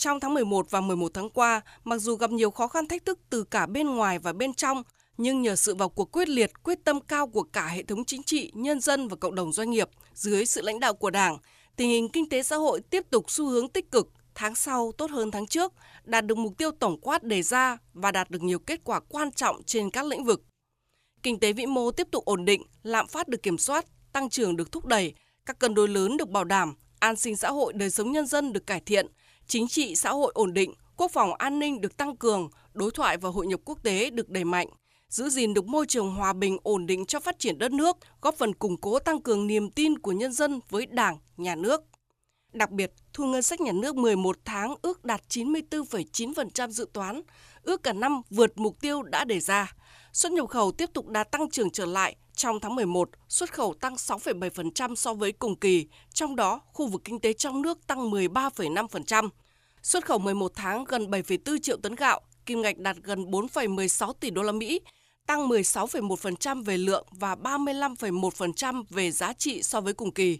Trong tháng 11 và 11 tháng qua, mặc dù gặp nhiều khó khăn thách thức từ cả bên ngoài và bên trong, nhưng nhờ sự vào cuộc quyết liệt, quyết tâm cao của cả hệ thống chính trị, nhân dân và cộng đồng doanh nghiệp dưới sự lãnh đạo của Đảng, tình hình kinh tế xã hội tiếp tục xu hướng tích cực, tháng sau tốt hơn tháng trước, đạt được mục tiêu tổng quát đề ra và đạt được nhiều kết quả quan trọng trên các lĩnh vực. Kinh tế vĩ mô tiếp tục ổn định, lạm phát được kiểm soát, tăng trưởng được thúc đẩy, các cân đối lớn được bảo đảm, an sinh xã hội đời sống nhân dân được cải thiện, chính trị xã hội ổn định, quốc phòng an ninh được tăng cường, đối thoại và hội nhập quốc tế được đẩy mạnh, giữ gìn được môi trường hòa bình ổn định cho phát triển đất nước, góp phần củng cố tăng cường niềm tin của nhân dân với Đảng, nhà nước. Đặc biệt, thu ngân sách nhà nước 11 tháng ước đạt 94,9% dự toán, ước cả năm vượt mục tiêu đã đề ra. Xuất nhập khẩu tiếp tục đạt tăng trưởng trở lại. Trong tháng 11, xuất khẩu tăng 6,7% so với cùng kỳ, trong đó khu vực kinh tế trong nước tăng 13,5%. Xuất khẩu 11 tháng gần 7,4 triệu tấn gạo, kim ngạch đạt gần 4,16 tỷ đô la Mỹ, tăng 16,1% về lượng và 35,1% về giá trị so với cùng kỳ.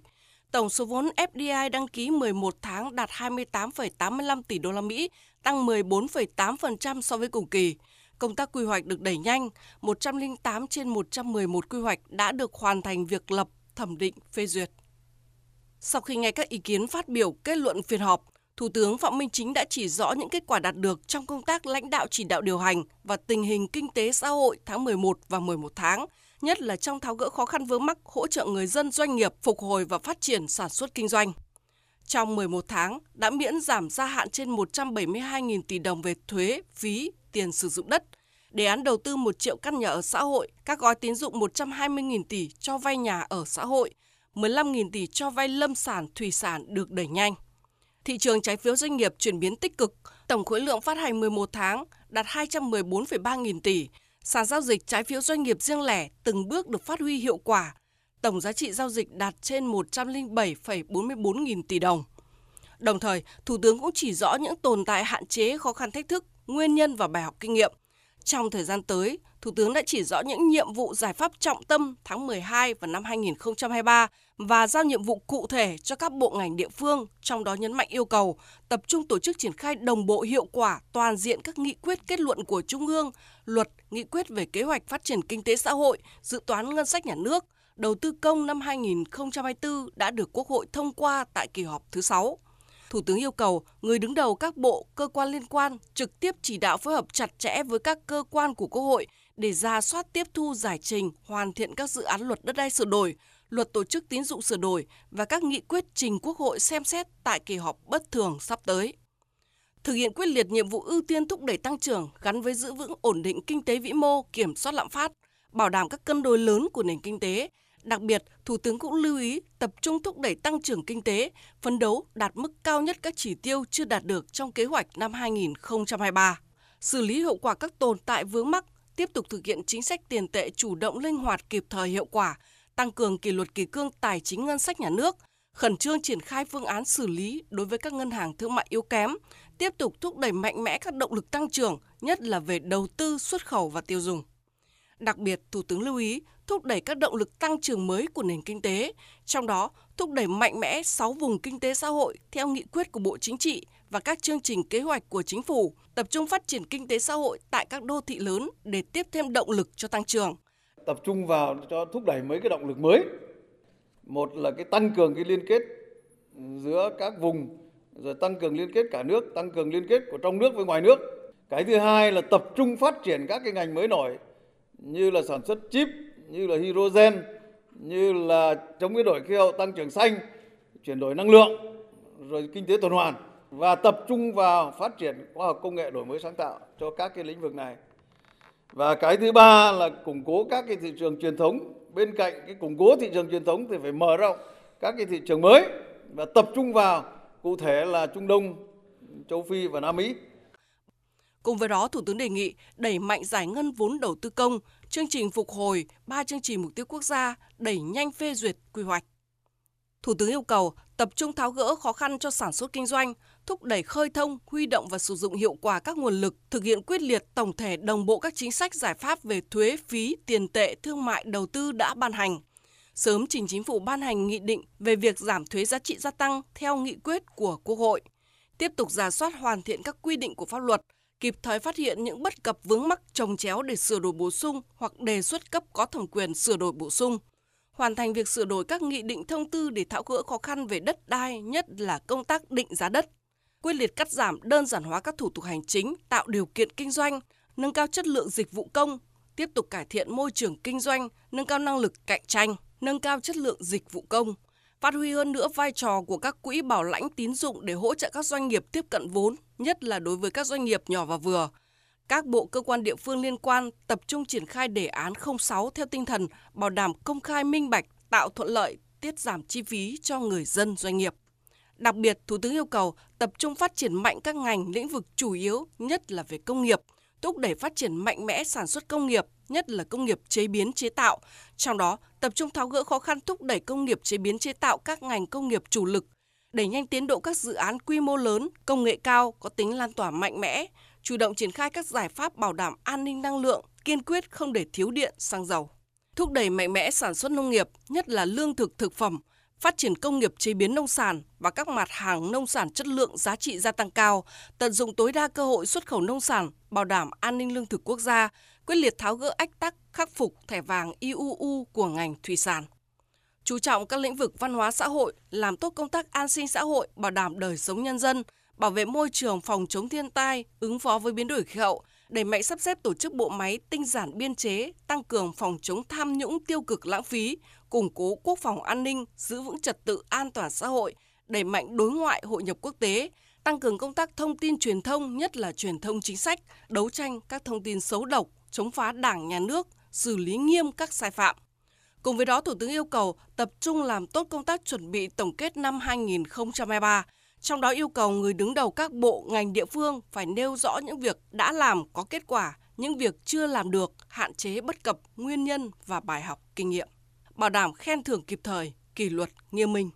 Tổng số vốn FDI đăng ký 11 tháng đạt 28,85 tỷ đô la Mỹ, tăng 14,8% so với cùng kỳ. Công tác quy hoạch được đẩy nhanh, 108 trên 111 quy hoạch đã được hoàn thành việc lập, thẩm định, phê duyệt. Sau khi nghe các ý kiến phát biểu kết luận phiên họp, Thủ tướng Phạm Minh Chính đã chỉ rõ những kết quả đạt được trong công tác lãnh đạo chỉ đạo điều hành và tình hình kinh tế xã hội tháng 11 và 11 tháng, nhất là trong tháo gỡ khó khăn vướng mắc hỗ trợ người dân doanh nghiệp phục hồi và phát triển sản xuất kinh doanh. Trong 11 tháng, đã miễn giảm gia hạn trên 172.000 tỷ đồng về thuế, phí, tiền sử dụng đất, đề án đầu tư 1 triệu căn nhà ở xã hội, các gói tín dụng 120.000 tỷ cho vay nhà ở xã hội, 15.000 tỷ cho vay lâm sản, thủy sản được đẩy nhanh. Thị trường trái phiếu doanh nghiệp chuyển biến tích cực, tổng khối lượng phát hành 11 tháng đạt 214,3 nghìn tỷ. Sàn giao dịch trái phiếu doanh nghiệp riêng lẻ từng bước được phát huy hiệu quả. Tổng giá trị giao dịch đạt trên 107,44 nghìn tỷ đồng. Đồng thời, Thủ tướng cũng chỉ rõ những tồn tại hạn chế, khó khăn thách thức, nguyên nhân và bài học kinh nghiệm. Trong thời gian tới, Thủ tướng đã chỉ rõ những nhiệm vụ giải pháp trọng tâm tháng 12 và năm 2023 và giao nhiệm vụ cụ thể cho các bộ ngành địa phương, trong đó nhấn mạnh yêu cầu tập trung tổ chức triển khai đồng bộ hiệu quả toàn diện các nghị quyết kết luận của Trung ương, luật, nghị quyết về kế hoạch phát triển kinh tế xã hội, dự toán ngân sách nhà nước, đầu tư công năm 2024 đã được Quốc hội thông qua tại kỳ họp thứ 6. Thủ tướng yêu cầu người đứng đầu các bộ, cơ quan liên quan trực tiếp chỉ đạo phối hợp chặt chẽ với các cơ quan của Quốc hội để ra soát tiếp thu giải trình, hoàn thiện các dự án luật đất đai sửa đổi, luật tổ chức tín dụng sửa đổi và các nghị quyết trình Quốc hội xem xét tại kỳ họp bất thường sắp tới. Thực hiện quyết liệt nhiệm vụ ưu tiên thúc đẩy tăng trưởng gắn với giữ vững ổn định kinh tế vĩ mô, kiểm soát lạm phát, bảo đảm các cân đối lớn của nền kinh tế. Đặc biệt, Thủ tướng cũng lưu ý tập trung thúc đẩy tăng trưởng kinh tế, phấn đấu đạt mức cao nhất các chỉ tiêu chưa đạt được trong kế hoạch năm 2023. Xử lý hậu quả các tồn tại vướng mắc, tiếp tục thực hiện chính sách tiền tệ chủ động linh hoạt kịp thời hiệu quả, tăng cường kỷ luật kỳ cương tài chính ngân sách nhà nước, khẩn trương triển khai phương án xử lý đối với các ngân hàng thương mại yếu kém, tiếp tục thúc đẩy mạnh mẽ các động lực tăng trưởng, nhất là về đầu tư, xuất khẩu và tiêu dùng. Đặc biệt, Thủ tướng lưu ý thúc đẩy các động lực tăng trưởng mới của nền kinh tế, trong đó thúc đẩy mạnh mẽ 6 vùng kinh tế xã hội theo nghị quyết của Bộ Chính trị và các chương trình kế hoạch của chính phủ, tập trung phát triển kinh tế xã hội tại các đô thị lớn để tiếp thêm động lực cho tăng trưởng – tập trung vào cho thúc đẩy mấy cái động lực mới. Một là cái tăng cường cái liên kết giữa các vùng rồi tăng cường liên kết cả nước tăng cường liên kết của trong nước với ngoài nước. Cái thứ hai là tập trung phát triển các cái ngành mới nổi như là sản xuất chip như là hydrogen như là chống biến đổi khí hậu tăng trưởng xanh chuyển đổi năng lượng rồi kinh tế tuần hoàn và tập trung vào phát triển khoa học công nghệ đổi mới sáng tạo cho các cái lĩnh vực này và cái thứ ba là củng cố các cái thị trường truyền thống bên cạnh cái củng cố thị trường truyền thống thì phải mở rộng các cái thị trường mới và tập trung vào cụ thể là Trung Đông, châu Phi và Nam Mỹ. Cùng với đó, Thủ tướng đề nghị đẩy mạnh giải ngân vốn đầu tư công, chương trình phục hồi, ba chương trình mục tiêu quốc gia, đẩy nhanh phê duyệt quy hoạch. Thủ tướng yêu cầu tập trung tháo gỡ khó khăn cho sản xuất kinh doanh, thúc đẩy khơi thông, huy động và sử dụng hiệu quả các nguồn lực, thực hiện quyết liệt tổng thể đồng bộ các chính sách giải pháp về thuế, phí, tiền tệ, thương mại, đầu tư đã ban hành. Sớm trình chính phủ ban hành nghị định về việc giảm thuế giá trị gia tăng theo nghị quyết của Quốc hội. tiếp tục giả soát hoàn thiện các quy định của pháp luật, kịp thời phát hiện những bất cập vướng mắc trồng chéo để sửa đổi bổ sung hoặc đề xuất cấp có thẩm quyền sửa đổi bổ sung. Hoàn thành việc sửa đổi các nghị định thông tư để tháo gỡ khó khăn về đất đai, nhất là công tác định giá đất. Quyết liệt cắt giảm đơn giản hóa các thủ tục hành chính, tạo điều kiện kinh doanh, nâng cao chất lượng dịch vụ công, tiếp tục cải thiện môi trường kinh doanh, nâng cao năng lực cạnh tranh, nâng cao chất lượng dịch vụ công, phát huy hơn nữa vai trò của các quỹ bảo lãnh tín dụng để hỗ trợ các doanh nghiệp tiếp cận vốn, nhất là đối với các doanh nghiệp nhỏ và vừa. Các bộ cơ quan địa phương liên quan tập trung triển khai đề án 06 theo tinh thần bảo đảm công khai minh bạch, tạo thuận lợi, tiết giảm chi phí cho người dân doanh nghiệp. Đặc biệt, Thủ tướng yêu cầu tập trung phát triển mạnh các ngành lĩnh vực chủ yếu, nhất là về công nghiệp, thúc đẩy phát triển mạnh mẽ sản xuất công nghiệp, nhất là công nghiệp chế biến chế tạo. Trong đó, tập trung tháo gỡ khó khăn thúc đẩy công nghiệp chế biến chế tạo các ngành công nghiệp chủ lực, đẩy nhanh tiến độ các dự án quy mô lớn, công nghệ cao có tính lan tỏa mạnh mẽ, chủ động triển khai các giải pháp bảo đảm an ninh năng lượng, kiên quyết không để thiếu điện, xăng dầu. Thúc đẩy mạnh mẽ sản xuất nông nghiệp, nhất là lương thực thực phẩm, phát triển công nghiệp chế biến nông sản và các mặt hàng nông sản chất lượng giá trị gia tăng cao, tận dụng tối đa cơ hội xuất khẩu nông sản, bảo đảm an ninh lương thực quốc gia, quyết liệt tháo gỡ ách tắc, khắc phục thẻ vàng IUU của ngành thủy sản. Chú trọng các lĩnh vực văn hóa xã hội, làm tốt công tác an sinh xã hội, bảo đảm đời sống nhân dân, bảo vệ môi trường phòng chống thiên tai, ứng phó với biến đổi khí hậu, đẩy mạnh sắp xếp tổ chức bộ máy tinh giản biên chế, tăng cường phòng chống tham nhũng tiêu cực lãng phí, củng cố quốc phòng an ninh, giữ vững trật tự an toàn xã hội, đẩy mạnh đối ngoại hội nhập quốc tế, tăng cường công tác thông tin truyền thông, nhất là truyền thông chính sách, đấu tranh các thông tin xấu độc, chống phá Đảng, Nhà nước, xử lý nghiêm các sai phạm. Cùng với đó, Thủ tướng yêu cầu tập trung làm tốt công tác chuẩn bị tổng kết năm 2023, trong đó yêu cầu người đứng đầu các bộ, ngành địa phương phải nêu rõ những việc đã làm có kết quả, những việc chưa làm được, hạn chế bất cập, nguyên nhân và bài học kinh nghiệm. Bảo đảm khen thưởng kịp thời, kỷ luật, nghiêm minh.